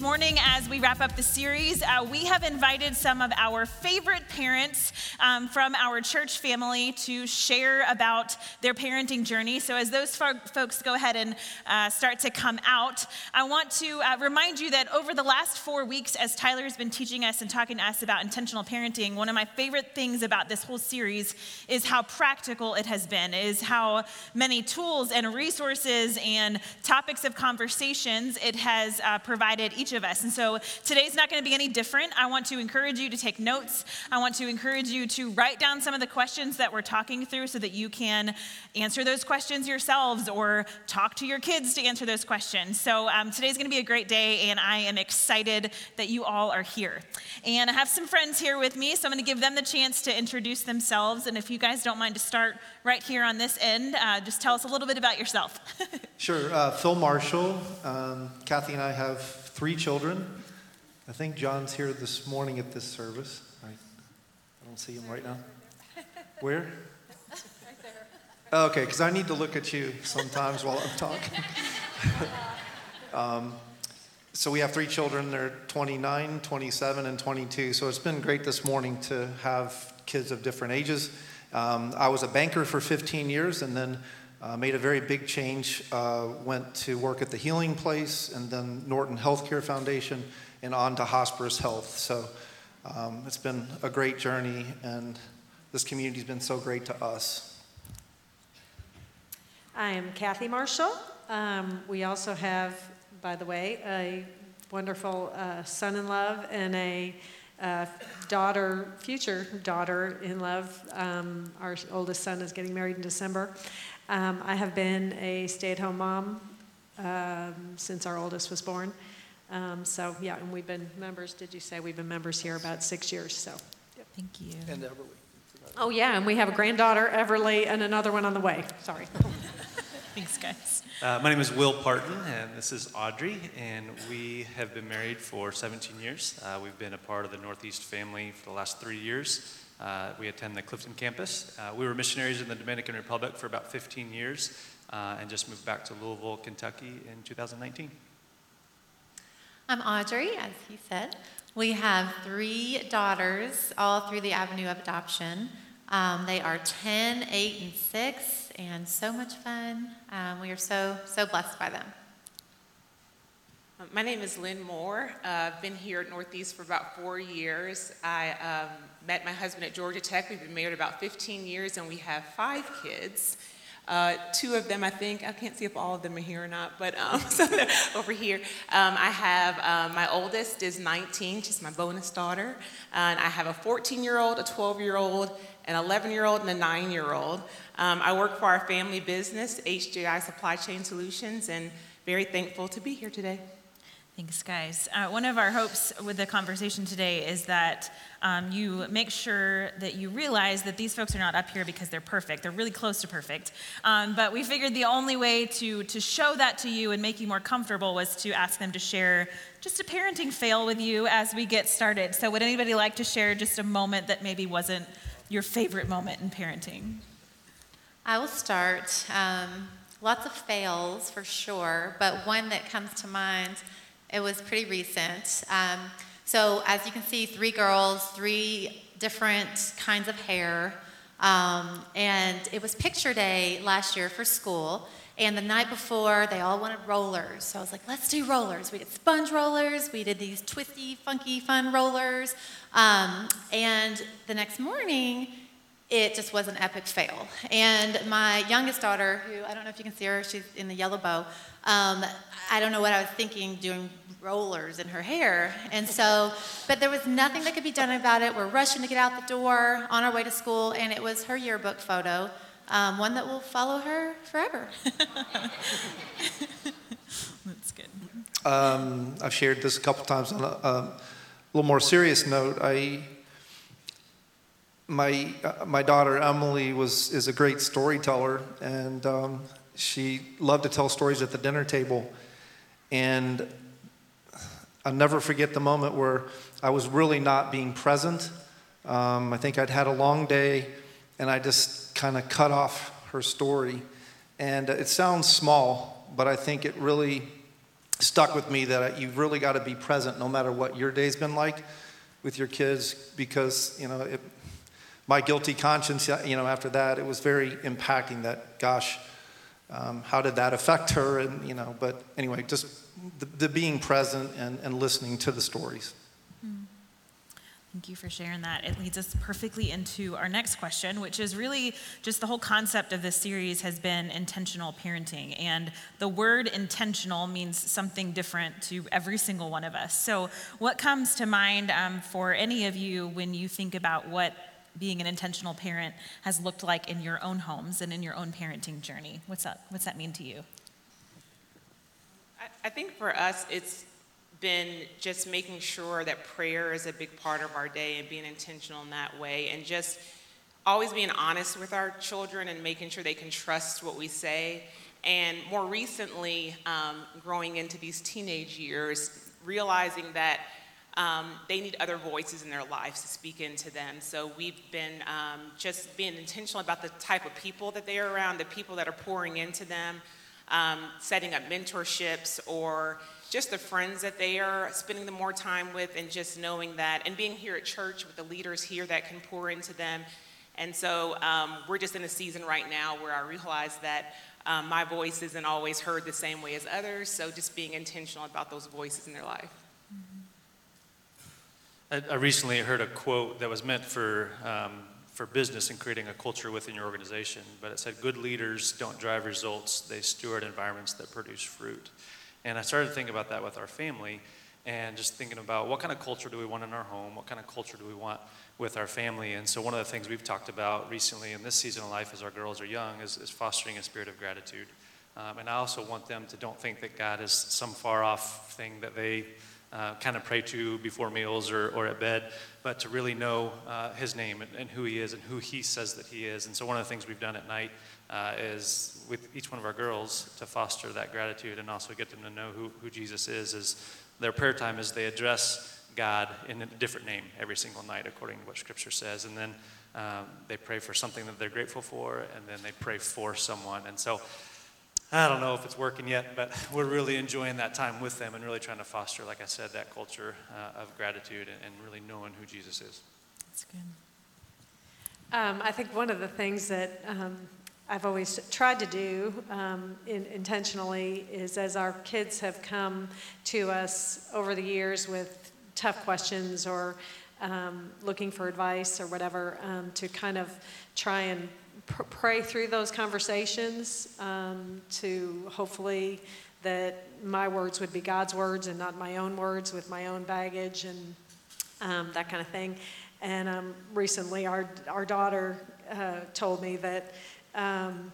Morning, as we wrap up the series, uh, we have invited some of our favorite parents um, from our church family to share about their parenting journey. So, as those fo- folks go ahead and uh, start to come out, I want to uh, remind you that over the last four weeks, as Tyler has been teaching us and talking to us about intentional parenting, one of my favorite things about this whole series is how practical it has been, is how many tools and resources and topics of conversations it has uh, provided each of us. And so today's not going to be any different. I want to encourage you to take notes. I want to encourage you to write down some of the questions that we're talking through so that you can answer those questions yourselves or talk to your kids to answer those questions. So um, today's going to be a great day, and I am excited that you all are here. And I have some friends here with me, so I'm going to give them the chance to introduce themselves. And if you guys don't mind to start right here on this end, uh, just tell us a little bit about yourself. Sure. Uh, Phil Marshall. Um, Kathy and I have three children. I think John's here this morning at this service. I, I don't see him right now. Where? Right there. Oh, okay, because I need to look at you sometimes while I'm talking. um, so we have three children. They're 29, 27, and 22. So it's been great this morning to have kids of different ages. Um, I was a banker for 15 years and then uh, made a very big change, uh, went to work at the Healing Place and then Norton Healthcare Foundation and on to Hosparus Health. So um, it's been a great journey, and this community's been so great to us. I am Kathy Marshall. Um, we also have, by the way, a wonderful uh, son in love and a uh, daughter, future daughter in love. Um, our oldest son is getting married in December. Um, I have been a stay at home mom um, since our oldest was born. Um, so, yeah, and we've been members, did you say? We've been members here about six years. So, yep. thank you. And Everly. Oh, yeah, and we have a granddaughter, Everly, and another one on the way. Sorry. Thanks, guys. Uh, my name is Will Parton, and this is Audrey, and we have been married for 17 years. Uh, we've been a part of the Northeast family for the last three years. Uh, we attend the Clifton campus. Uh, we were missionaries in the Dominican Republic for about 15 years uh, and just moved back to Louisville, Kentucky in 2019. I'm Audrey, as he said. We have three daughters, all through the avenue of adoption. Um, they are 10, 8, and 6, and so much fun. Um, we are so, so blessed by them. My name is Lynn Moore. Uh, I've been here at Northeast for about four years. I um, met my husband at Georgia Tech. We've been married about 15 years and we have five kids. Uh, two of them, I think, I can't see if all of them are here or not, but um, so over here. Um, I have um, my oldest is 19, she's my bonus daughter, and I have a 14 year old, a 12 year old, an 11 year old, and a 9 year old. Um, I work for our family business, HJI Supply Chain Solutions, and very thankful to be here today. Thanks, guys. Uh, one of our hopes with the conversation today is that um, you make sure that you realize that these folks are not up here because they're perfect. They're really close to perfect. Um, but we figured the only way to, to show that to you and make you more comfortable was to ask them to share just a parenting fail with you as we get started. So, would anybody like to share just a moment that maybe wasn't your favorite moment in parenting? I will start. Um, lots of fails for sure, but one that comes to mind it was pretty recent. Um, so, as you can see, three girls, three different kinds of hair. Um, and it was picture day last year for school. And the night before, they all wanted rollers. So I was like, let's do rollers. We did sponge rollers. We did these twisty, funky, fun rollers. Um, and the next morning, it just was an epic fail. And my youngest daughter, who I don't know if you can see her, she's in the yellow bow. Um, I don't know what I was thinking doing rollers in her hair. And so, but there was nothing that could be done about it. We're rushing to get out the door on our way to school, and it was her yearbook photo, um, one that will follow her forever. That's good. Um, I've shared this a couple times on a, a little more serious note. I my uh, my daughter Emily was is a great storyteller, and um, she loved to tell stories at the dinner table. And I'll never forget the moment where I was really not being present. Um, I think I'd had a long day, and I just kind of cut off her story. And it sounds small, but I think it really stuck with me that you've really got to be present no matter what your day's been like with your kids because, you know, it, my guilty conscience, you know, after that, it was very impacting that, gosh, um, how did that affect her? And, you know, but anyway, just the, the being present and, and listening to the stories. Mm. Thank you for sharing that. It leads us perfectly into our next question, which is really just the whole concept of this series has been intentional parenting. And the word intentional means something different to every single one of us. So, what comes to mind um, for any of you when you think about what being an intentional parent has looked like in your own homes and in your own parenting journey? What's that, what's that mean to you? I, I think for us, it's been just making sure that prayer is a big part of our day and being intentional in that way and just always being honest with our children and making sure they can trust what we say and more recently um, growing into these teenage years realizing that um, they need other voices in their lives to speak into them. So we've been um, just being intentional about the type of people that they are around the people that are pouring into them um, setting up mentorships or just the friends that they are spending the more time with and just knowing that and being here at church with the leaders here that can pour into them. And so um, we're just in a season right now where i realize that um, my voice isn't always heard the same way as others. So just being intentional about those voices in their life I, recently heard a quote that was meant for um, for business and creating a culture within your organization, but it said, Good leaders don't drive results, they steward environments that produce fruit. And I started thinking about that with our family and just thinking about what kind of culture do we want in our home? What kind of culture do we want with our family? And so, one of the things we've talked about recently in this season of life as our girls are young is, is fostering a spirit of gratitude. Um, and I also want them to don't think that God is some far off thing that they uh, kind of pray to before meals or, or at bed, but to really know uh, his name and, and, who he is and who he says that he is. And so, one of the things we've done at night uh, is with each one of our girls to foster that gratitude and also get them to know who, who Jesus is. Is their prayer time is they address God in a different name every single night, according to what Scripture says. And then um, they pray for something that they're grateful for, and then they pray for someone. And so, I don't know if it's working yet, but we're really enjoying that time with them and really trying to foster, like I said, that culture uh, of gratitude and, and, really knowing who Jesus is. That's good. Um, I think one of the things that um, I've always tried to do um, in, intentionally is as our kids have come to us over the years with tough questions or um, looking for advice or whatever, um, to kind of try and pr- pray through those conversations um, to hopefully that my words would be God's words and not my own words with my own baggage and um, that kind of thing. And um, recently, our, our daughter uh, told me that, um,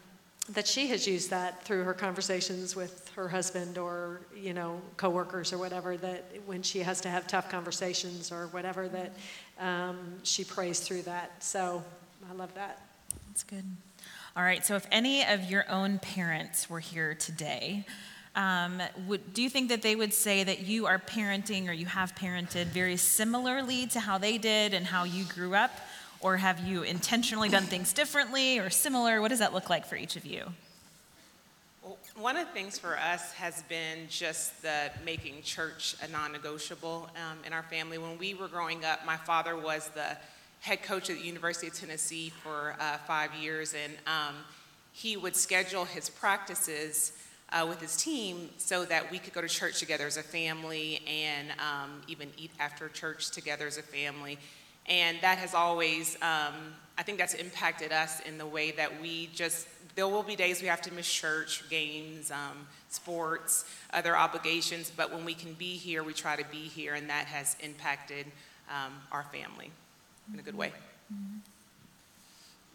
that she has used that through her conversations with her husband or, you know, coworkers or whatever, that when she has to have tough conversations or whatever, that um, she prays through that. So I love that. That's good. All right, so if any of your own parents were here today, um, would, do you think that they would say that you are parenting or you have parented very similarly to how they did and how you grew up? Or have you intentionally done things differently or similar? What does that look like for each of you? One of the things for us has been just the making church a non negotiable um, in our family. When we were growing up, my father was the head coach at the University of Tennessee for uh, five years, and um, he would schedule his practices uh, with his team so that we could go to church together as a family and um, even eat after church together as a family. And that has always, um, I think that's impacted us in the way that we just, there will be days we have to miss church, games, um, sports, other obligations, but when we can be here, we try to be here, and that has impacted um, our family in a good way.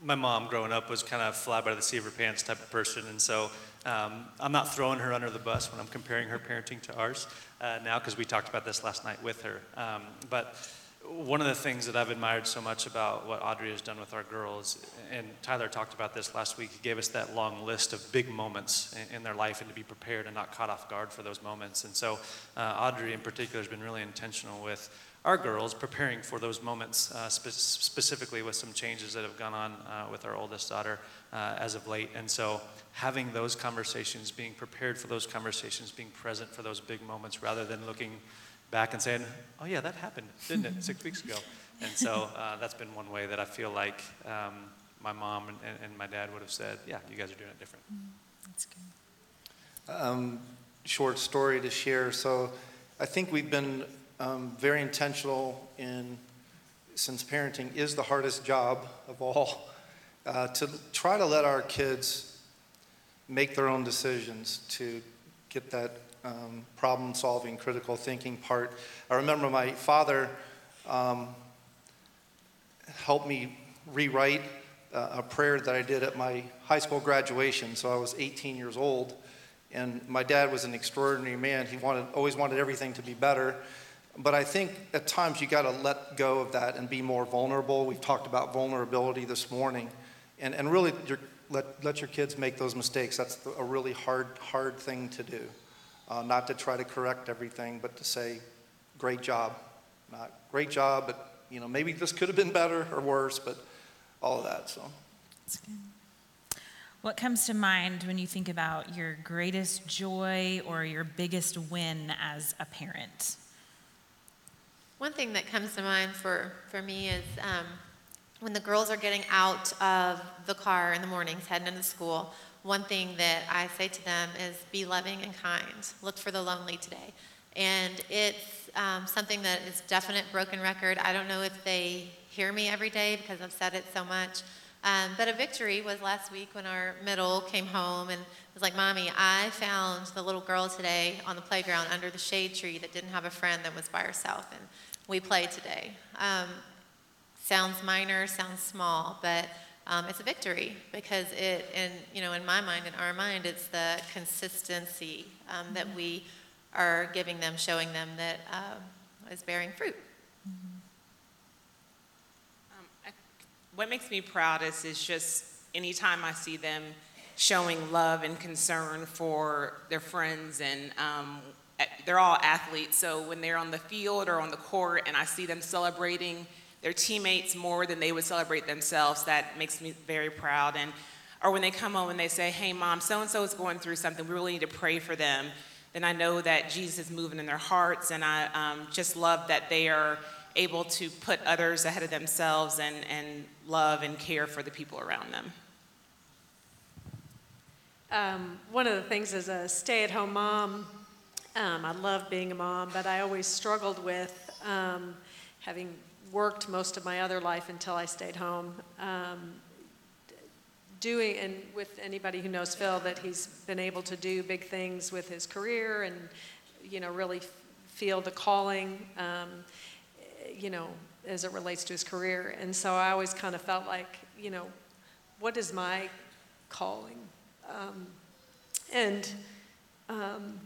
my mom growing up was kind of fly by the seat of her pants type of person, and so um, I'm not throwing her under the bus when I'm comparing her parenting to ours uh, now because we talked about this last night with her. Um, but one of the things that I've admired so much about what Audrey has done with our girls, and Tyler talked about this last week, he gave us that long list of big moments in, their life and to be prepared and not caught off guard for those moments. And so uh, Audrey in particular has been really intentional with our girls preparing for those moments, uh, spe- specifically with some changes that have gone on uh, with our oldest daughter uh, as of late. And so, having those conversations, being prepared for those conversations, being present for those big moments rather than looking back and saying, oh, yeah, that happened, didn't it, six weeks ago? And so, uh, that's been one way that I feel like um, my mom and, and, my dad would have said, yeah, you guys are doing it different. That's good. Um, short story to share. So, I think we've been um, very intentional in, since parenting is the hardest job of all, uh, to try to let our kids make their own decisions to get that um, problem solving, critical thinking part. I remember my father um, helped me rewrite uh, a prayer that I did at my high school graduation. So I was 18 years old, and my dad was an extraordinary man. He wanted, always wanted everything to be better. But I think at times you got to let go of that and be more vulnerable. We've talked about vulnerability this morning. And, and really, let, let your kids make those mistakes. That's a really hard, hard thing to do. Uh, not to try to correct everything, but to say, great job. Not great job, but you know, maybe this could have been better or worse, but all of that. So. What comes to mind when you think about your greatest joy or your biggest win as a parent? One thing that comes to mind for, for me is um, when the girls are getting out of the car in the mornings heading into school, one thing that I say to them is be loving and kind. Look for the lonely today. And it's um, something that is definite broken record. I don't know if they hear me every day because I've said it so much. Um, but a victory was last week when our middle came home and was like, Mommy, I found the little girl today on the playground under the shade tree that didn't have a friend that was by herself. And we play today. Um, sounds minor, sounds small, but um, it's a victory because it, in you know, in my mind, in our mind, it's the consistency um, that we are giving them, showing them that uh, is bearing fruit. Um, I, what makes me proudest is just anytime I see them showing love and concern for their friends and um, they're all athletes, so when they're on the field or on the court and I see them celebrating their teammates more than they would celebrate themselves, that makes me very proud. And or when they come home and they say, "Hey, mom, so and so is going through something. We really need to pray for them." Then I know that Jesus is moving in their hearts, and I um, just love that they are able to put others ahead of themselves and, and love and care for the people around them. Um, one of the things as a stay-at-home mom um, I love being a mom, but I always struggled with um, having worked most of my other life until I stayed home. Um, doing, and with anybody who knows Phil, that he's been able to do big things with his career and, you know, really feel the calling, um, you know, as it relates to his career. And so I always kind of felt like, you know, what is my calling? Um, and um,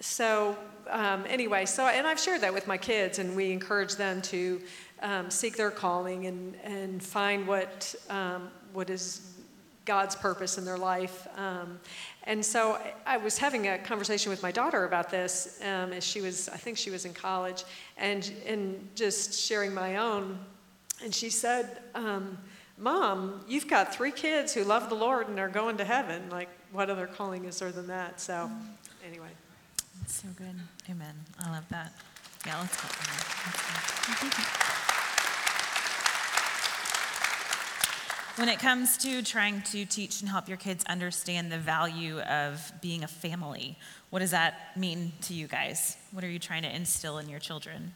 so um, anyway, so and I've shared that with my kids, and we encourage them to um, seek their calling and and find what um, what is God's purpose in their life. Um, and so I was having a conversation with my daughter about this um, as she was, I think she was in college, and and just sharing my own. And she said, um, "Mom, you've got three kids who love the Lord and are going to heaven. Like, what other calling is there than that?" So, anyway. That's so good. Amen. I love that. Yeah, let's go. When it comes to trying to teach and help your kids understand the value of being a family, what does that mean to you guys? What are you trying to instill in your children?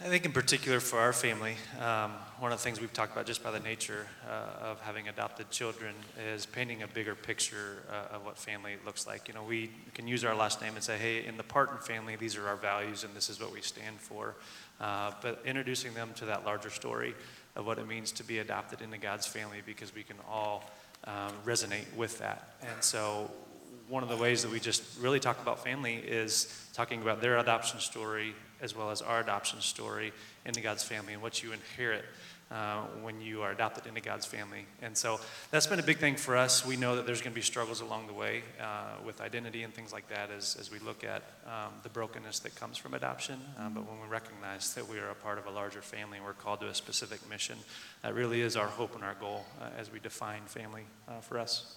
I think, in particular, for our family, um, one of the things we've talked about just by the nature uh, of having adopted children is painting a bigger picture uh, of what family looks like. You know, we can use our last name and say, hey, in the Parton family, these are our values and this is what we stand for. Uh, but introducing them to that larger story of what it means to be adopted into God's family because we can all um, resonate with that. And so, one of the ways that we just really talk about family is talking about their adoption story as well as our adoption story into God's family and what you inherit uh, when you are adopted into God's family. And so that's been a big thing for us. We know that there's going to be struggles along the way uh, with identity and things like that as, as we look at um, the brokenness that comes from adoption. Uh, but when we recognize that we are a part of a larger family and we're called to a specific mission, that really is our hope and our goal uh, as we define family uh, for us.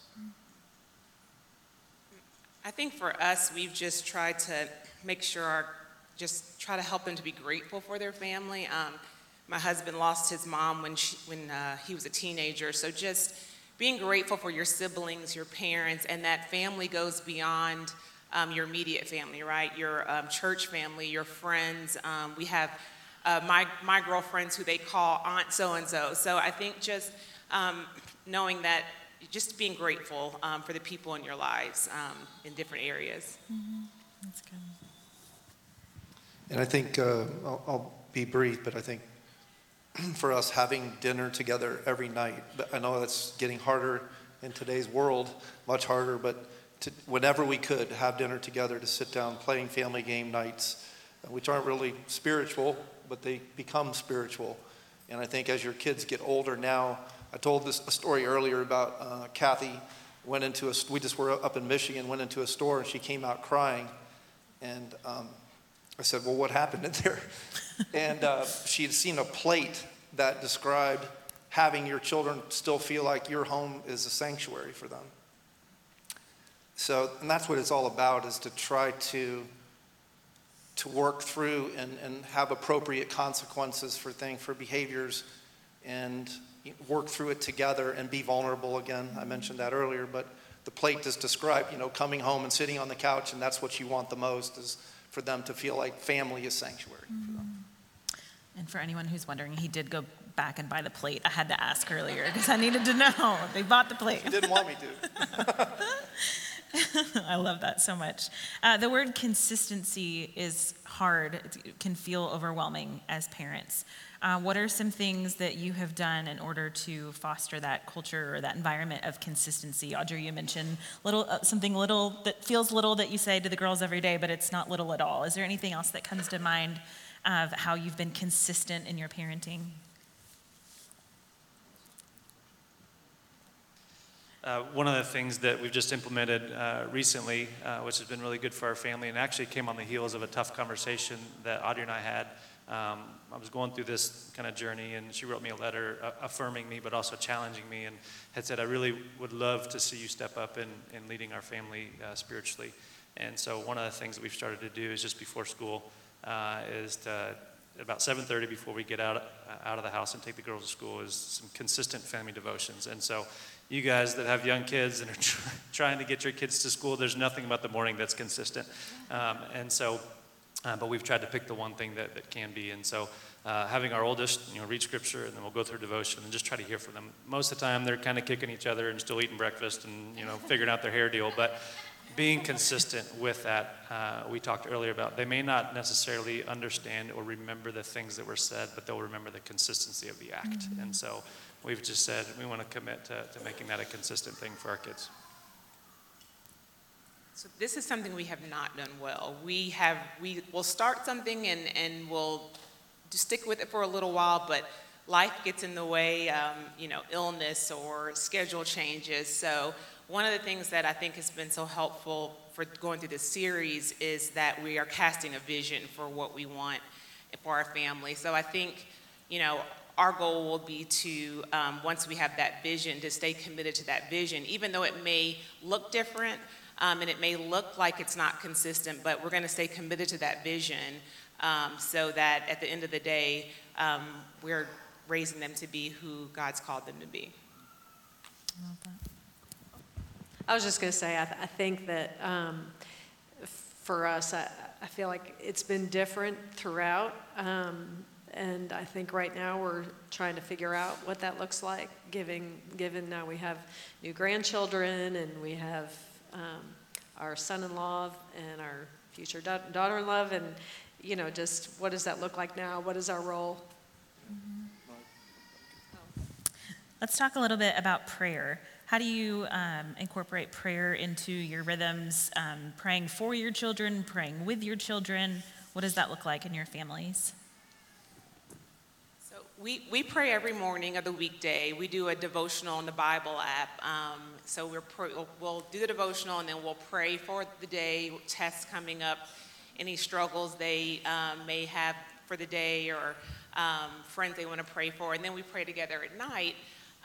I think for us, we've just tried to make sure our, just try to help them to be grateful for their family. Um, my husband lost his mom when, she, when uh, he was a teenager. So just being grateful for your siblings, your parents, and that family goes beyond um, your immediate family, right? Your um, church family, your friends. Um, we have uh, my, my girlfriends who they call Aunt so and so. So I think just um, knowing that, just being grateful um, for the people in your lives um, in different areas. Mm-hmm. That's good. And I think, uh, I'll, I'll be brief, but I think for us having dinner together every night. I know that's getting harder in today's world, much harder, but to, whenever we could have dinner together to sit down playing family game nights, which aren't really spiritual, but they become spiritual. And I think as your kids get older now, I told this a story earlier about uh, Kathy went into a, we just were up in Michigan, went into a store and she came out crying. And um, I said, Well, what happened in there? and uh, she had seen a plate that described having your children still feel like your home is a sanctuary for them. So, and that's what it's all about is to try to to work through and, and have appropriate consequences for things, for behaviors, and work through it together and be vulnerable again. I mentioned that earlier, but the plate just described, you know, coming home and sitting on the couch, and that's what you want the most is for them to feel like family is sanctuary for them. And for anyone who's wondering, he did go back and buy the plate. I had to ask earlier because I needed to know. They bought the plate. He didn't want me to. I love that so much. Uh, the word consistency is hard, it can feel overwhelming as parents. Uh, what are some things that you have done in order to foster that culture or that environment of consistency? Audrey, you mentioned little uh, something little that feels little that you say to the girls every day, but it's not little at all. Is there anything else that comes to mind of how you've been consistent in your parenting? Uh, one of the things that we've just implemented uh, recently, uh, which has been really good for our family, and actually came on the heels of a tough conversation that Audrey and I had um, I was going through this kind of journey, and she wrote me a letter uh, affirming me, but also challenging me, and had said, I really would love to see you step up in, in leading our family uh, spiritually. And so, one of the things that we've started to do is just before school, uh, is to, about 7.30 before we get out, uh, out of the house and take the girls to school, is some consistent family devotions. And so, you guys that have young kids and are try, trying to get your kids to school, there's nothing about the morning that's consistent. Um, and so, uh, but we've tried to pick the one thing that, that can be. And so uh, having our oldest, you know, read scripture and then we'll go through devotion and just try to hear from them. Most of the time they're kind of kicking each other and still eating breakfast and, you know, figuring out their hair deal. But being consistent with that, uh, we talked earlier about, they may not necessarily understand or remember the things that were said, but they'll remember the consistency of the act. Mm-hmm. And so we've just said we want to commit to, to making that a consistent thing for our kids. So this is something we have not done well. We have we will start something and and we'll stick with it for a little while, but life gets in the way. Um, you know, illness or schedule changes. So one of the things that I think has been so helpful for going through this series is that we are casting a vision for what we want for our family. So I think you know our goal will be to, um, once we have that vision, to stay committed to that vision, even though it may look different, um, and it may look like it's not consistent, but we're going to stay committed to that vision um, so that at the end of the day, um, we're raising them to be who God's called them to be. I was just going to say, I, th- I, think that um, for us, I, I, feel like it's been different throughout. Um, and I think right now we're trying to figure out what that looks like, given, given now we have new grandchildren and we have um, our son-in-law and our future da- daughter-in-law, and you know, just what does that look like now? What is our role? Let's talk a little bit about prayer. How do you um, incorporate prayer into your rhythms? Um, praying for your children, praying with your children. What does that look like in your families? We, we pray every morning of the weekday. We do a devotional on the Bible app. Um, so we're pr- we'll do the devotional and then we'll pray for the day, tests coming up, any struggles they um, may have for the day or um, friends they want to pray for. And then we pray together at night.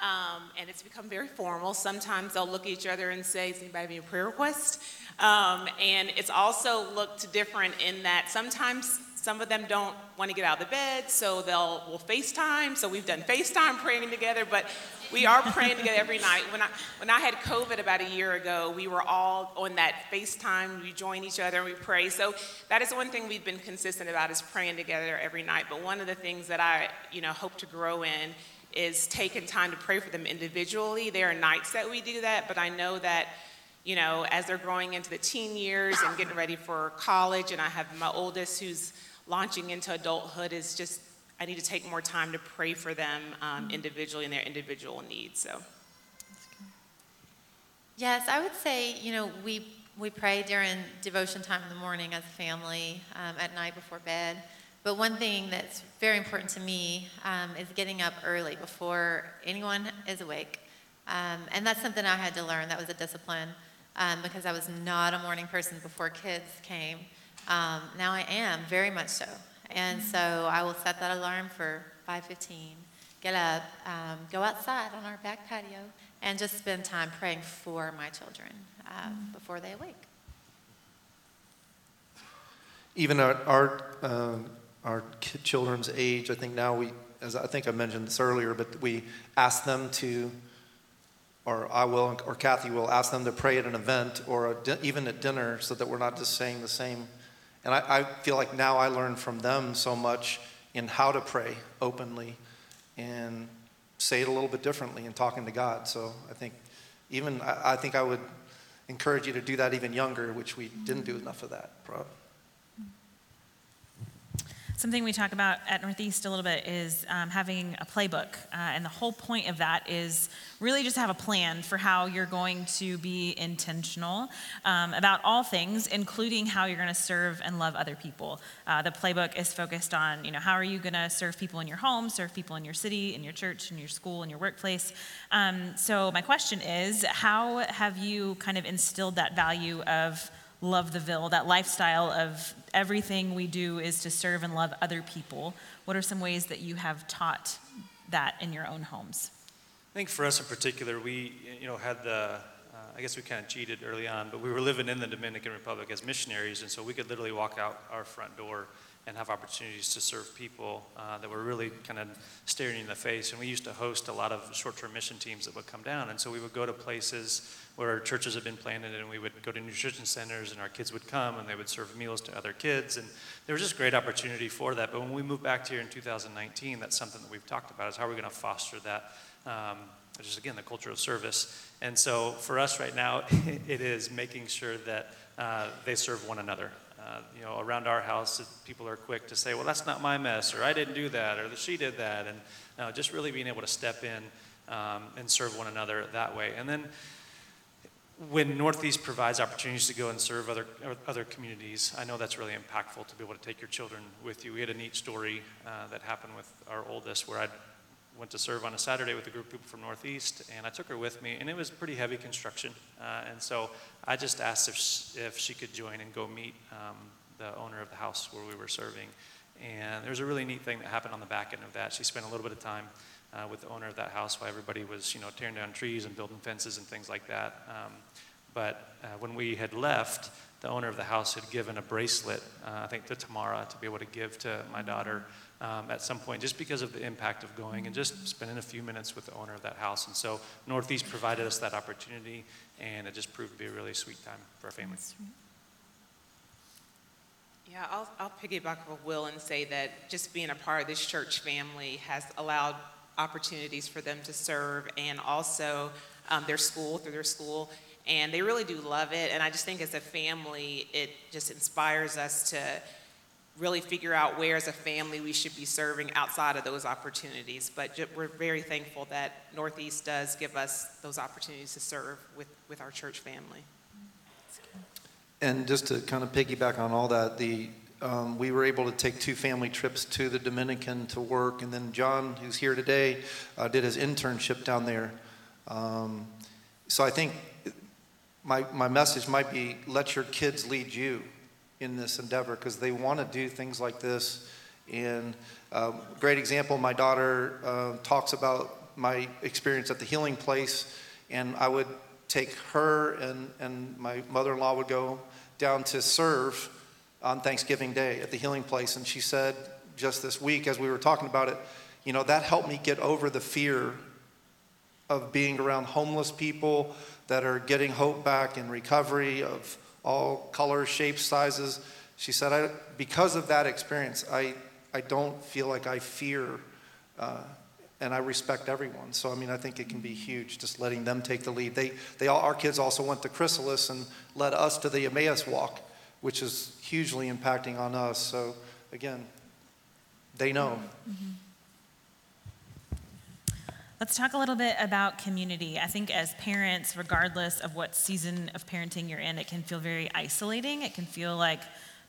Um, and it's become very formal. Sometimes they'll look at each other and say, Does anybody have a prayer request? Um, and it's also looked different in that sometimes some of them don't want to get out of the bed, so they'll will FaceTime. So we've done FaceTime praying together, but we are praying together every night. When I when I had COVID about a year ago, we were all on that FaceTime. We join each other and we pray. So that is one thing we've been consistent about is praying together every night. But one of the things that I you know hope to grow in is taking time to pray for them individually. There are nights that we do that, but I know that, you know, as they're growing into the teen years and getting ready for college, and I have my oldest who's launching into adulthood, is just, I need to take more time to pray for them um, individually and their individual needs. So. Yes, I would say, you know, we, we pray during devotion time in the morning as a family, um, at night before bed. But one thing that's very important to me um, is getting up early before anyone is awake. Um, and that's something I had to learn. That was a discipline um, because I was not a morning person before kids came. Um, now I am, very much so. And so I will set that alarm for 5.15, get up, um, go outside on our back patio, and just spend time praying for my children um, before they awake. Even our, our um, our children's age. I think now we, as I think I mentioned this earlier, but we ask them to, or I will, or Kathy will ask them to pray at an event or di- even at dinner so that we're not just saying the same. And I, I feel like now I learn from them so much in how to pray openly and say it a little bit differently in talking to God. So I think even, I, I think I would encourage you to do that even younger, which we didn't do enough of that. Probably. Something we talk about at Northeast a little bit is um, having a playbook. Uh, and the whole point of that is really just to have a plan for how you're going to be intentional um, about all things, including how you're going to serve and love other people. Uh, the playbook is focused on, you know, how are you going to serve people in your home, serve people in your city, in your church, in your school, in your workplace. Um, so my question is, how have you kind of instilled that value of love the Ville, that lifestyle of everything we do is to serve and love other people. What are some ways that you have taught that in your own homes? I think for us in particular, we you know had the uh, I guess we kind of cheated early on, but we were living in the Dominican Republic as missionaries, and so we could literally walk out our front door and have opportunities to serve people uh, that were really kind of staring in the face. And we used to host a lot of short-term mission teams that would come down, and so we would go to places where churches had been planted, and we would go to nutrition centers, and our kids would come, and they would serve meals to other kids, and there was just great opportunity for that. But when we moved back here in 2019, that's something that we've talked about: is how are we going to foster that. Um, which is again the culture of service. And so for us right now, it is making sure that uh, they serve one another. Uh, you know, around our house, people are quick to say, "Well, that's not my mess," or "I didn't do that," or "She did that," and uh, just really being able to step in um, and serve one another that way. And then when Northeast provides opportunities to go and serve other other communities, I know that's really impactful to be able to take your children with you. We had a neat story uh, that happened with our oldest, where I went to serve on a Saturday with a group of people from Northeast, and I took her with me, and it was pretty heavy construction, uh, and so I just asked if she, if she could join and go meet um, the owner of the house where we were serving, and there was a really neat thing that happened on the back end of that. She spent a little bit of time uh, with the owner of that house while everybody was, you know, tearing down trees and building fences and things like that. Um, but uh, when we had left, the owner of the house had given a bracelet, uh, I think to Tamara, to be able to give to my daughter um, at some point, just because of the impact of going and just spending a few minutes with the owner of that house. And so Northeast provided us that opportunity, and it just proved to be a really sweet time for our family. Yeah, I'll, I'll piggyback off Will and say that just being a part of this church family has allowed opportunities for them to serve and also um, their school, through their school. And they really do love it. And I just think as a family, it just inspires us to really figure out where as a family we should be serving outside of those opportunities. But we're very thankful that Northeast does give us those opportunities to serve with, with our church family. And just to kind of piggyback on all that, the, um, we were able to take two family trips to the Dominican to work, and then John, who's here today, uh, did his internship down there. Um, so I think my, my message might be let your kids lead you in this endeavor because they want to do things like this. And um, great example, my daughter uh, talks about my experience at the healing place, and I would take her and, and my mother-in-law would go down to serve on Thanksgiving Day at the healing place. And she said just this week, as we were talking about it, you know, that helped me get over the fear of being around homeless people that are getting hope back in recovery of all colors, shapes, sizes. She said, I, because of that experience, I, I don't feel like I fear, uh, and I respect everyone. So, I mean, I think it can be huge just letting them take the lead. They, they all, our kids also went to Chrysalis and led us to the Emmaus Walk, which is hugely impacting on us. So, again, they know. Mm-hmm. Let's talk a little bit about community. I think as parents, regardless of what season of parenting you're in, it can feel very isolating. It can feel like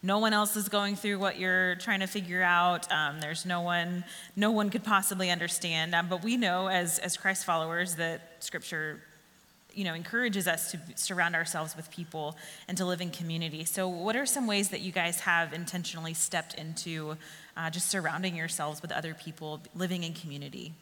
no one else is going through what you're trying to figure out. Um, there's no one, no one could possibly understand. Um, but we know as as Christ followers that Scripture, you know, encourages us to surround ourselves with people and to live in community. So, what are some ways that you guys have intentionally stepped into uh, just surrounding yourselves with other people, living in community?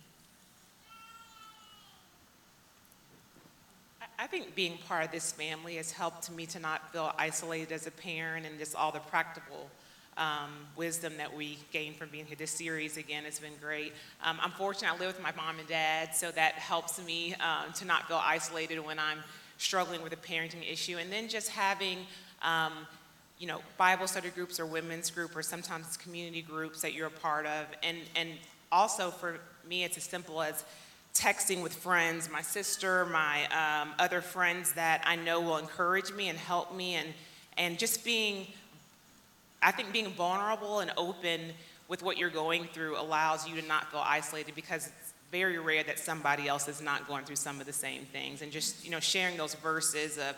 I think being part of this family has helped me to not feel isolated as a parent and just all the practical um, wisdom that we gain from being here. This series, again, has been great. Um, I'm fortunate I live with my mom and dad, so that helps me um, to not feel isolated when I'm struggling with a parenting issue. And then just having, um, you know, Bible study groups or women's group or sometimes community groups that you're a part of. And, and also for me, it's as simple as texting with friends, my sister, my um, other friends that I know will encourage me and help me, and, and just being, I think being vulnerable and open with what you're going through allows you to not feel isolated because it's very rare that somebody else is not going through some of the same things. And just, you know, sharing those verses of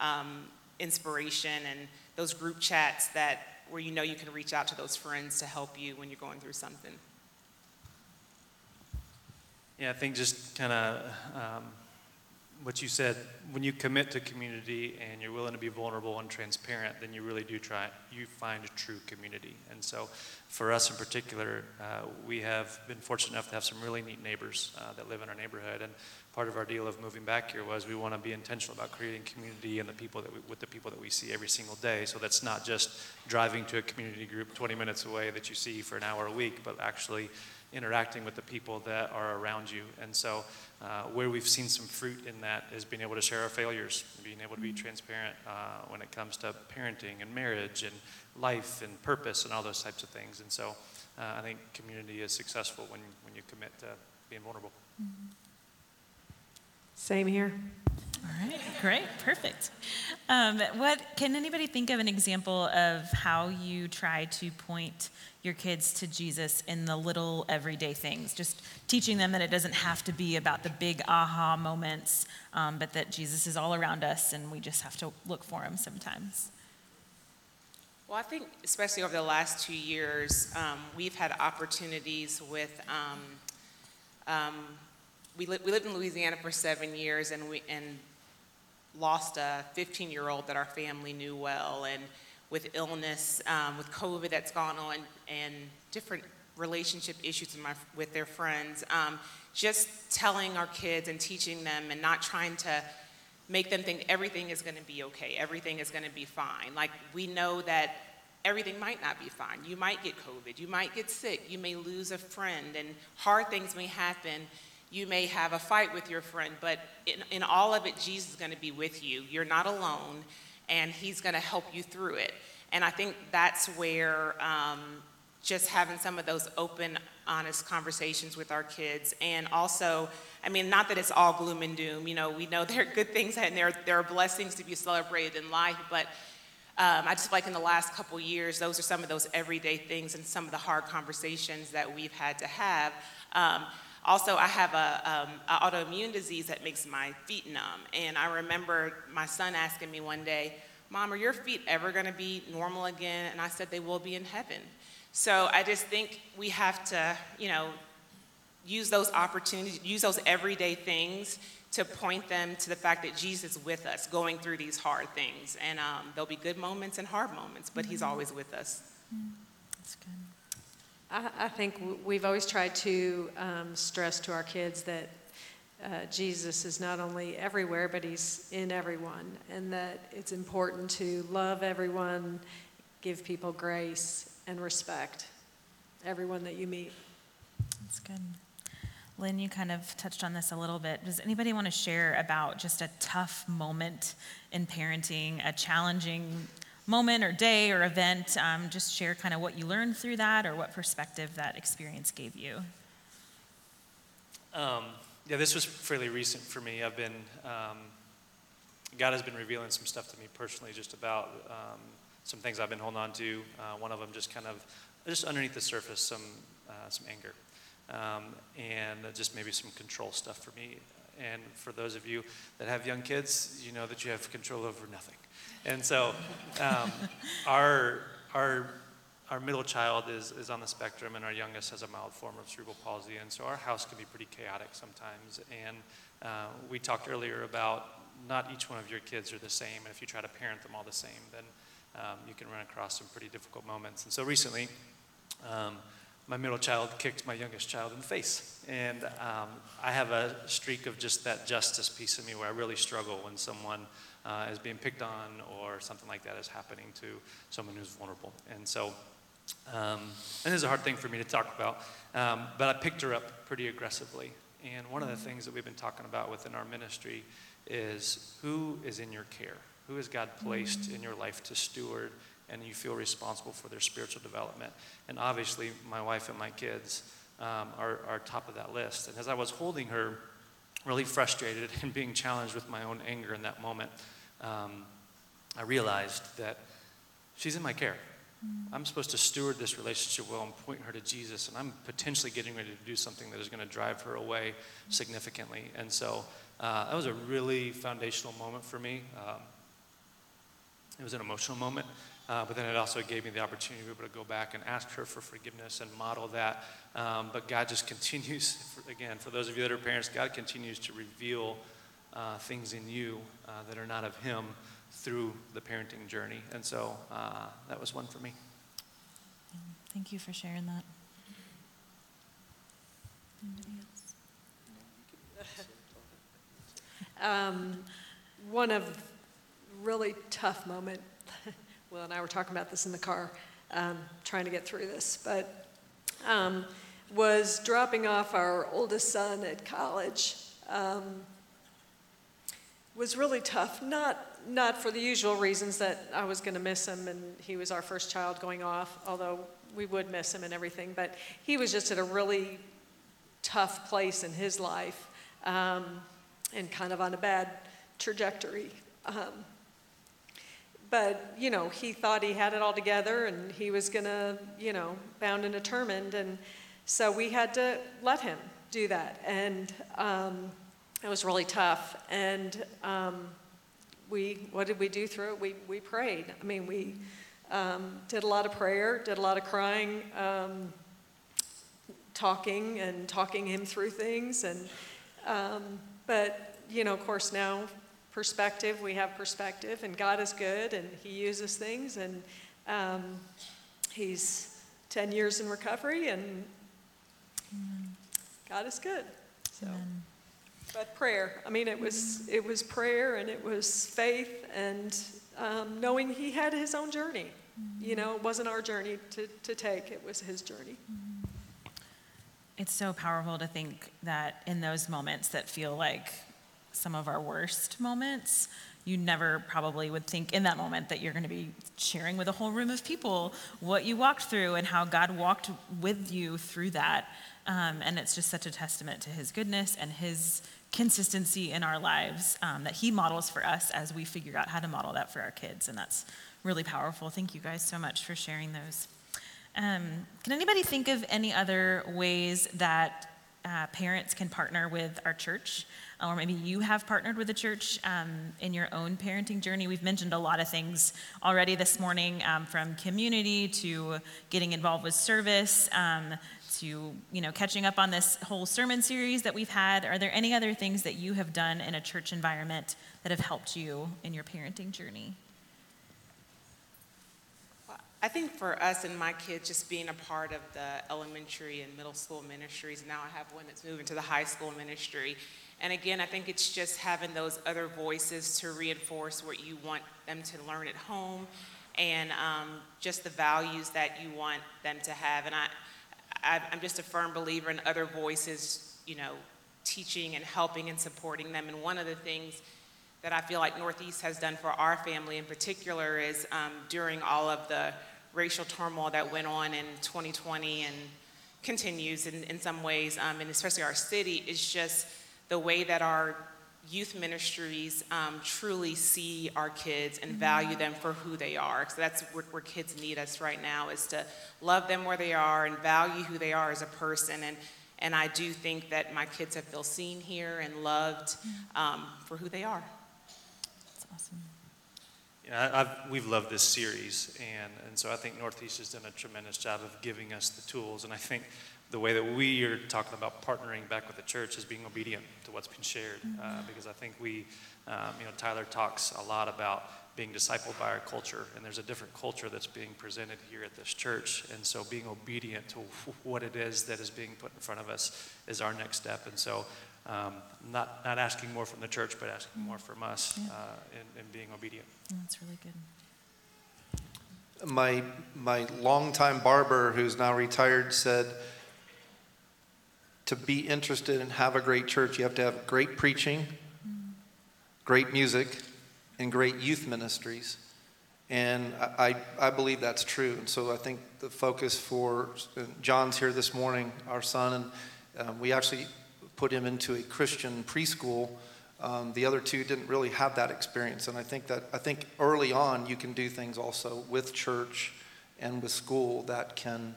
um, inspiration and those group chats that where you know you can reach out to those friends to help you when you're going through something. Yeah, I think just kind of um, what you said. When you commit to community and you're willing to be vulnerable and transparent, then you really do try. You find a true community. And so, for us in particular, uh, we have been fortunate enough to have some really neat neighbors uh, that live in our neighborhood. And part of our deal of moving back here was we want to be intentional about creating community and the people that we, with the people that we see every single day. So that's not just driving to a community group 20 minutes away that you see for an hour a week, but actually interacting with the people that are around you. And so, uh, where we've seen some fruit in that is being able to share our failures, being able to be transparent uh, when it comes to parenting and marriage and life and purpose and all those types of things. And so, uh, I think community is successful when, when you commit to being vulnerable. Same here. Right, great, perfect. Um, what can anybody think of an example of how you try to point your kids to Jesus in the little everyday things? Just teaching them that it doesn't have to be about the big aha moments, um, but that Jesus is all around us and we just have to look for him sometimes. Well, I think especially over the last two years, um, we've had opportunities with. Um, um we, li- we lived in Louisiana for seven years, and we and lost a 15 year old that our family knew well, and with illness, um, with COVID that's gone on, and different relationship issues with, my, with their friends. Um, just telling our kids and teaching them, and not trying to make them think everything is going to be okay, everything is going to be fine. Like, we know that everything might not be fine. You might get COVID, you might get sick, you may lose a friend, and hard things may happen you may have a fight with your friend, but in, in all of it, Jesus is going to be with you. You're not alone, and He's going to help you through it. And I think that's where um, just having some of those open, honest conversations with our kids, and also, I mean, not that it's all gloom and doom. You know, we know there are good things and there there are blessings to be celebrated in life, but um, I just feel like in the last couple years, those are some of those everyday things and some of the hard conversations that we've had to have. Um, also, I have a, um, a autoimmune disease that makes my feet numb, and I remember my son asking me one day, "Mom, are your feet ever going to be normal again?" And I said, "They will be in heaven." So I just think we have to, you know, use those opportunities, use those everyday things to point them to the fact that Jesus is with us going through these hard things. And um, there'll be good moments and hard moments, but He's always with us. That's good. I, I think we've always tried to um, stress to our kids that uh, Jesus is not only everywhere, but he's in everyone, and that it's important to love everyone, give people grace and respect, everyone that you meet. That's good. Lynn, you kind of touched on this a little bit. Does anybody want to share about just a tough moment in parenting, a challenging moment or day or event? Um, just share kind of what you learned through that or what perspective that experience gave you. Um, yeah, this was fairly recent for me. I've been, um, God has been revealing some stuff to me personally just about um, some things I've been holding on to. Uh, one of them just kind of, just underneath the surface, some, uh, some anger. Um, and just maybe some control stuff for me. And for those of you that have young kids, you know that you have control over nothing. And so um, our, our our middle child is, is on the spectrum and our youngest has a mild form of cerebral palsy. And so our house can be pretty chaotic sometimes. And uh, we talked earlier about not each one of your kids are the same. And if you try to parent them all the same then um, you can run across some pretty difficult moments. And so recently um, my middle child kicked my youngest child in the face and um, i have a streak of just that justice piece of me where i really struggle when someone uh, is being picked on or something like that is happening to someone who's vulnerable and so um, and this is a hard thing for me to talk about, um, but I picked her up pretty aggressively. And one of the things that we've been talking about within our ministry is who is in your care? Who has God placed in your life to steward and you feel responsible for their spiritual development? And obviously, my wife and my kids um, are, are top of that list. And as I was holding her, really frustrated and being challenged with my own anger in that moment, um, I realized that she's in my care. I'm supposed to steward this relationship well and point her to Jesus, and I'm potentially getting ready to do something that is going to drive her away significantly. And so uh, that was a really foundational moment for me. Um, it was an emotional moment, uh, but then it also gave me the opportunity to be able to go back and ask her for forgiveness and model that. Um, but God just continues, for, again, for those of you that are parents, God continues to reveal uh, things in you uh, that are not of Him through the parenting journey. And so uh, that was one for me. Thank you for sharing that. Anybody else? Um, one of really tough moment. Will and I were talking about this in the car, um, trying to get through this, but um, was dropping off our oldest son at college. Um, was really tough. Not not for the usual reasons that I was going to miss him and he was our first child going off, although we would miss him and everything. But he was just at a really tough place in his life um, and kind of on a bad trajectory. Um, but, you know, he thought he had it all together and he was going to, you know, bound and determined. And so we had to let him do that. And um, it was really tough. And, um, we, what did we do through it? We, we prayed. I mean, we um, did a lot of prayer, did a lot of crying, um, talking and talking him through things. And, um, but, you know, of course, now perspective, we have perspective, and God is good, and He uses things, and um, He's 10 years in recovery, and God is good. So. Amen. But prayer, I mean, it was, it was prayer and it was faith and um, knowing he had his own journey. You know, it wasn't our journey to, to take, it was his journey. It's so powerful to think that in those moments that feel like some of our worst moments, you never probably would think in that moment that you're going to be sharing with a whole room of people what you walked through and how God walked with you through that. Um, and it's just such a testament to his goodness and his consistency in our lives um, that he models for us as we figure out how to model that for our kids. And that's really powerful. Thank you guys so much for sharing those. Um, can anybody think of any other ways that uh, parents can partner with our church? Or maybe you have partnered with a church um, in your own parenting journey. We've mentioned a lot of things already this morning, um, from community to getting involved with service um, to you know catching up on this whole sermon series that we've had. Are there any other things that you have done in a church environment that have helped you in your parenting journey? I think for us and my kids, just being a part of the elementary and middle school ministries, now I have one that's moving to the high school ministry. And again, I think it's just having those other voices to reinforce what you want them to learn at home and um, just the values that you want them to have. And I, I'm just a firm believer in other voices, you know, teaching and helping and supporting them. And one of the things that I feel like Northeast has done for our family in particular is um, during all of the racial turmoil that went on in 2020 and continues in, in some ways, um, and especially our city, is just the way that our youth ministries um, truly see our kids and value them for who they are. So that's where, where, kids need us right now is to love them where they are and value who they are as a person. And, and I do think that my kids have felt seen here and loved um, for who they are. That's awesome. Yeah, I've, we've loved this series, and, and so I think Northeast has done a tremendous job of giving us the tools. And I think the way that we are talking about partnering back with the church is being obedient to what's been shared. Uh, mm-hmm. Because I think we, um, you know, Tyler talks a lot about being discipled by our culture, and there's a different culture that's being presented here at this church. And so being obedient to what it is that is being put in front of us is our next step. And so um, not, not asking more from the church, but asking more from us yeah. uh, and, and, being obedient. That's really good. My, my longtime barber, who's now retired, said to be interested and have a great church, you have to have great preaching, great music, and great youth ministries. And I, I believe that's true. And so I think the focus for John's here this morning, our son, and um, we actually put him into a Christian preschool. Um, the other two didn't really have that experience, and I think that I think early on you can do things also with church and with school that can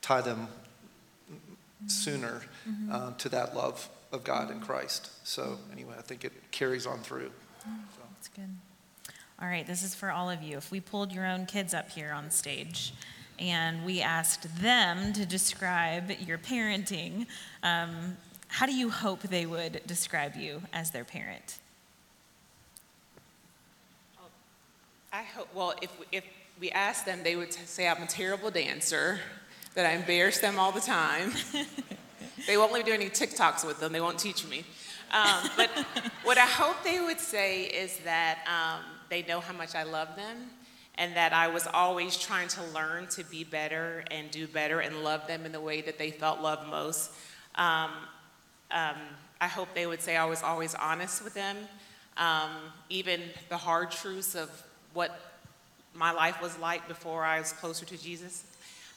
tie them sooner mm-hmm. uh, to that love of God and Christ. So anyway, I think it carries on through. So. That's good. All right, this is for all of you. If we pulled your own kids up here on stage and we asked them to describe your parenting, um, how do you hope they would describe you as their parent? I hope, well, if, if we asked them, they would say I'm a terrible dancer, that I embarrass them all the time. they won't let me do any TikToks with them, they won't teach me. Um, but what I hope they would say is that um, they know how much I love them and that I was always trying to learn to be better and do better and love them in the way that they felt loved most. Um, um, I hope they would say I was always honest with them, um, even the hard truths of what my life was like before I was closer to Jesus.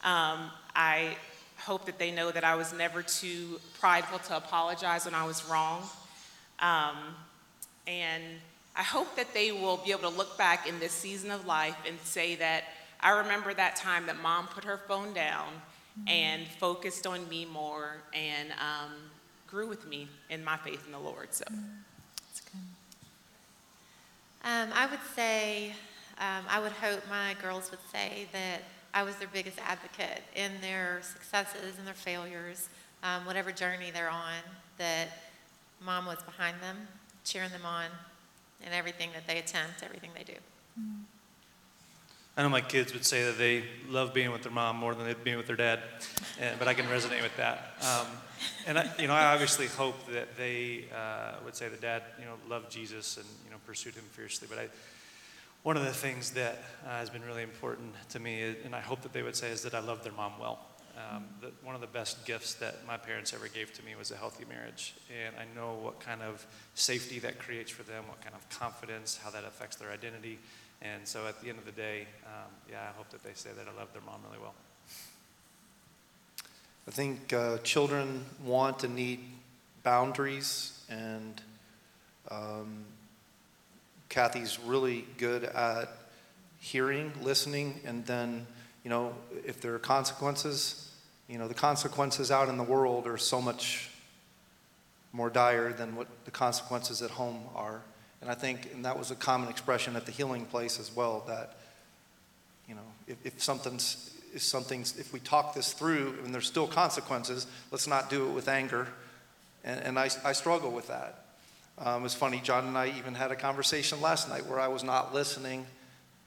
Um, I hope that they know that I was never too prideful to apologize when I was wrong. Um, and I hope that they will be able to look back in this season of life and say that I remember that time that mom put her phone down mm-hmm. and focused on me more and um, grew with me in my faith in the Lord. So that's good. Um, I would say, um, I would hope my girls would say that I was their biggest advocate in their successes and their failures, um, whatever journey they're on, that mom was behind them, cheering them on in everything that they attempt, everything they do. I know my kids would say that they love being with their mom more than they being with their dad, and, but I can resonate with that. Um, and I, you know, I obviously hope that they uh, would say that dad, you know, loved Jesus and you know pursued him fiercely. But I, one of the things that uh, has been really important to me, and I hope that they would say, is that I love their mom well. Um, that one of the best gifts that my parents ever gave to me was a healthy marriage, and I know what kind of safety that creates for them, what kind of confidence, how that affects their identity. And so at the end of the day, um, yeah, I hope that they say that I love their mom really well. I think uh, children want and need boundaries, and um, Kathy's really good at hearing, listening, and then, you know, if there are consequences, you know, the consequences out in the world are so much more dire than what the consequences at home are. And I think, and that was a common expression at the healing place as well, that, you know, if, if something's, if something's, if we talk this through and there's still consequences, let's not do it with anger. And, and I, I struggle with that. Um, it's funny, John and I even had a conversation last night where I was not listening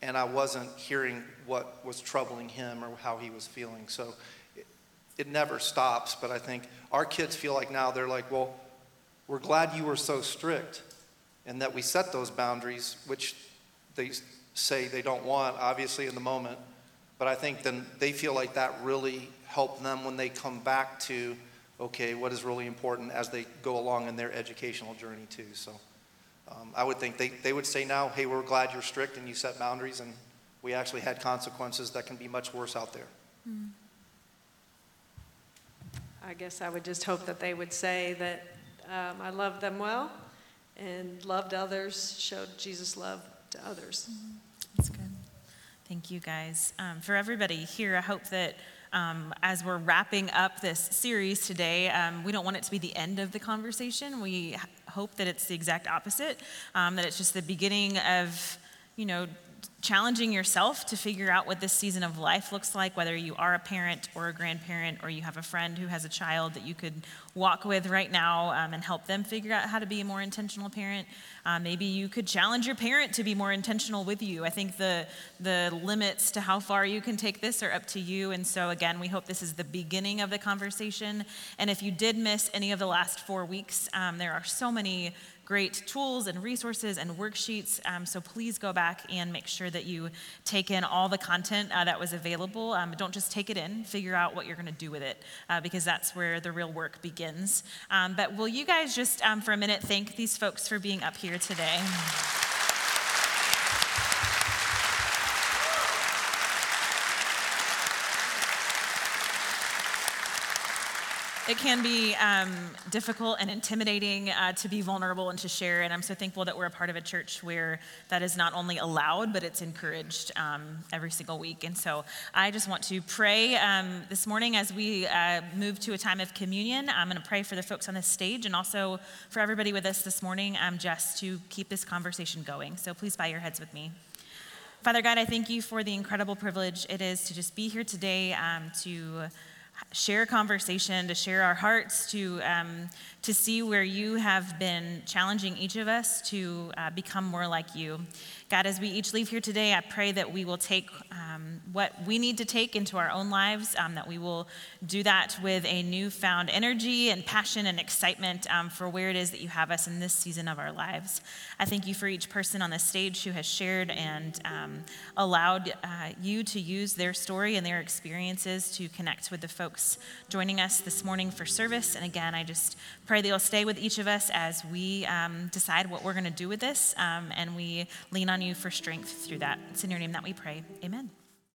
and I wasn't hearing what was troubling him or how he was feeling. So it, it never stops, but I think our kids feel like now they're like, well, we're glad you were so strict and that we set those boundaries, which they say they don't want, obviously, in the moment. But I think then they feel like that really helped them when they come back to, okay, what is really important as they go along in their educational journey, too. So um, I would think they, they would say now, hey, we're glad you're strict and you set boundaries, and we actually had consequences that can be much worse out there. Mm. I guess I would just hope that they would say that um, I loved them well and loved others, showed Jesus' love to others. Mm-hmm. That's good. Thank you, guys. Um, for everybody here, I hope that um, as we're wrapping up this series today, um, we don't want it to be the end of the conversation. We hope that it's the exact opposite, um, that it's just the beginning of, you know, challenging yourself to figure out what this season of life looks like, whether you are a parent or a grandparent or you have a friend who has a child that you could walk with right now um, and help them figure out how to be a more intentional parent. Uh, maybe you could challenge your parent to be more intentional with you. I think the, the limits to how far you can take this are up to you. And so, again, we hope this is the beginning of the conversation. And if you did miss any of the last four weeks, um, there are so many great tools and resources and worksheets. Um, so please go back and make sure that you take in all the content uh, that was available. Um, don't just take it in, figure out what you're going to do with it, uh, because that's where the real work begins. Um, but will you guys just um, for a minute thank these folks for being up here today? It can be um, difficult and intimidating uh, to be vulnerable and to share. And I'm so thankful that we're a part of a church where that is not only allowed, but it's encouraged um, every single week. And so I just want to pray um, this morning as we uh, move to a time of communion. I'm going to pray for the folks on this stage and also for everybody with us this morning um, just to keep this conversation going. So please bow your heads with me. Father God, I thank you for the incredible privilege it is to just be here today um, to share conversation, to share our hearts, to, um, to see where you have been challenging each of us to uh, become more like you. God, as we each leave here today, I pray that we will take um, what we need to take into our own lives, um, that we will do that with a newfound energy and passion and excitement um, for where it is that you have us in this season of our lives. I thank you for each person on the stage who has shared and um, allowed uh, you to use their story and their experiences to connect with the folks joining us this morning for service. And again, I just pray that you'll stay with each of us as we um, decide what we're going to do with this um, and we lean on you for strength through that. It's in your name that we pray. Amen.